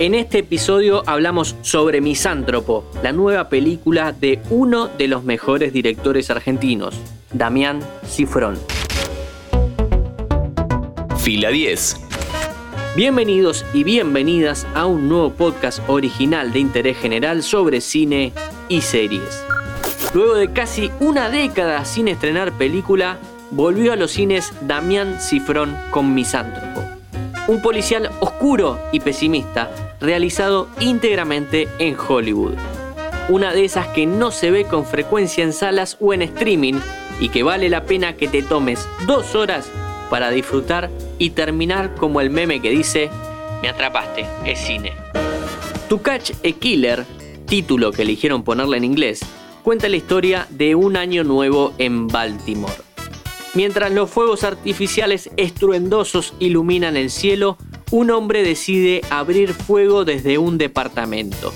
En este episodio hablamos sobre Misántropo, la nueva película de uno de los mejores directores argentinos, Damián Cifrón. Fila 10. Bienvenidos y bienvenidas a un nuevo podcast original de interés general sobre cine y series. Luego de casi una década sin estrenar película, volvió a los cines Damián Cifrón con Misántropo. Un policial oscuro y pesimista, realizado íntegramente en Hollywood. Una de esas que no se ve con frecuencia en salas o en streaming y que vale la pena que te tomes dos horas para disfrutar y terminar como el meme que dice, me atrapaste, es cine. To Catch a Killer, título que eligieron ponerle en inglés, cuenta la historia de un año nuevo en Baltimore. Mientras los fuegos artificiales estruendosos iluminan el cielo, un hombre decide abrir fuego desde un departamento.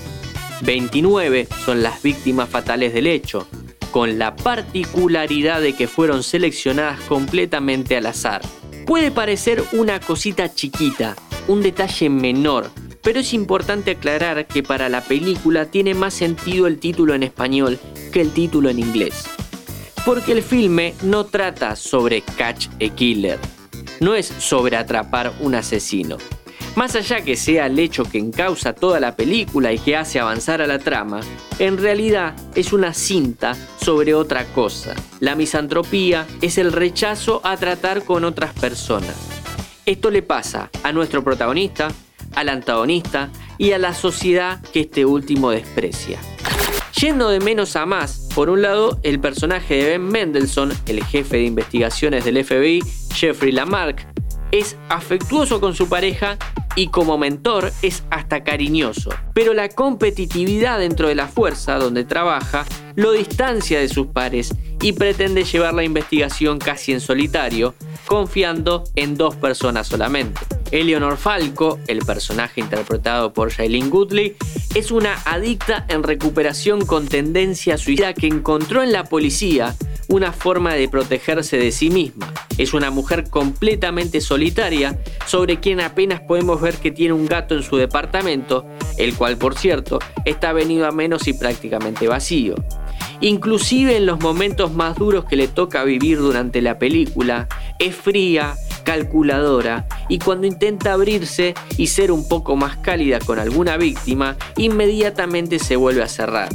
29 son las víctimas fatales del hecho, con la particularidad de que fueron seleccionadas completamente al azar. Puede parecer una cosita chiquita, un detalle menor, pero es importante aclarar que para la película tiene más sentido el título en español que el título en inglés. Porque el filme no trata sobre catch a killer, no es sobre atrapar un asesino. Más allá que sea el hecho que encausa toda la película y que hace avanzar a la trama, en realidad es una cinta sobre otra cosa. La misantropía es el rechazo a tratar con otras personas. Esto le pasa a nuestro protagonista, al antagonista y a la sociedad que este último desprecia. Yendo de menos a más, por un lado, el personaje de Ben Mendelssohn, el jefe de investigaciones del FBI, Jeffrey Lamarck, es afectuoso con su pareja y como mentor es hasta cariñoso. Pero la competitividad dentro de la fuerza donde trabaja lo distancia de sus pares y pretende llevar la investigación casi en solitario, confiando en dos personas solamente. Eleanor Falco, el personaje interpretado por Shailene Goodley, es una adicta en recuperación con tendencia suicida que encontró en la policía una forma de protegerse de sí misma. Es una mujer completamente solitaria, sobre quien apenas podemos ver que tiene un gato en su departamento, el cual por cierto está venido a menos y prácticamente vacío. Inclusive en los momentos más duros que le toca vivir durante la película, es fría, calculadora y cuando intenta abrirse y ser un poco más cálida con alguna víctima, inmediatamente se vuelve a cerrar.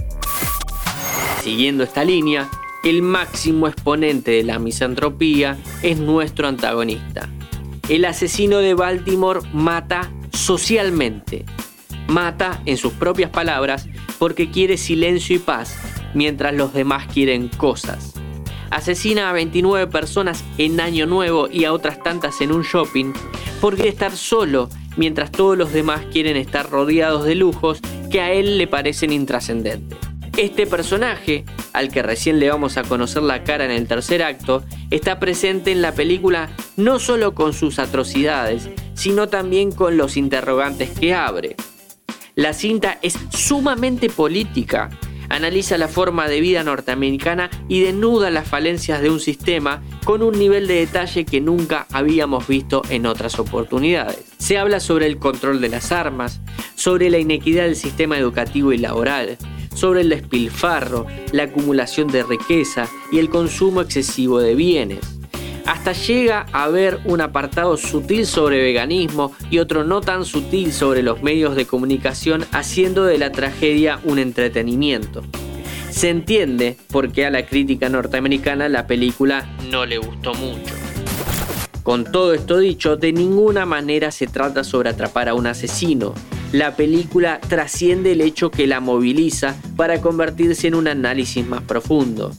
Siguiendo esta línea, el máximo exponente de la misantropía es nuestro antagonista. El asesino de Baltimore mata socialmente. Mata, en sus propias palabras, porque quiere silencio y paz, mientras los demás quieren cosas asesina a 29 personas en Año Nuevo y a otras tantas en un shopping por estar solo mientras todos los demás quieren estar rodeados de lujos que a él le parecen intrascendentes. Este personaje, al que recién le vamos a conocer la cara en el tercer acto, está presente en la película no solo con sus atrocidades, sino también con los interrogantes que abre. La cinta es sumamente política analiza la forma de vida norteamericana y denuda las falencias de un sistema con un nivel de detalle que nunca habíamos visto en otras oportunidades. Se habla sobre el control de las armas, sobre la inequidad del sistema educativo y laboral, sobre el despilfarro, la acumulación de riqueza y el consumo excesivo de bienes hasta llega a haber un apartado sutil sobre veganismo y otro no tan sutil sobre los medios de comunicación, haciendo de la tragedia un entretenimiento. Se entiende por qué a la crítica norteamericana la película no le gustó mucho. Con todo esto dicho, de ninguna manera se trata sobre atrapar a un asesino. La película trasciende el hecho que la moviliza para convertirse en un análisis más profundo.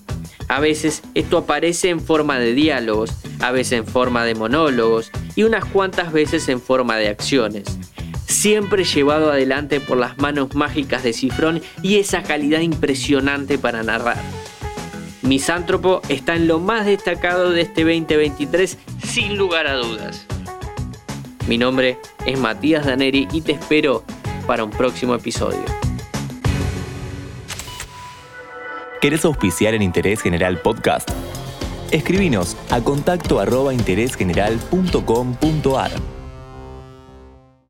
A veces esto aparece en forma de diálogos, a veces en forma de monólogos y unas cuantas veces en forma de acciones. Siempre llevado adelante por las manos mágicas de Cifrón y esa calidad impresionante para narrar. Misántropo está en lo más destacado de este 2023 sin lugar a dudas. Mi nombre es Matías Daneri y te espero para un próximo episodio. ¿Querés auspiciar en Interés General Podcast? Escribinos a contacto arroba interésgeneral.com.ar.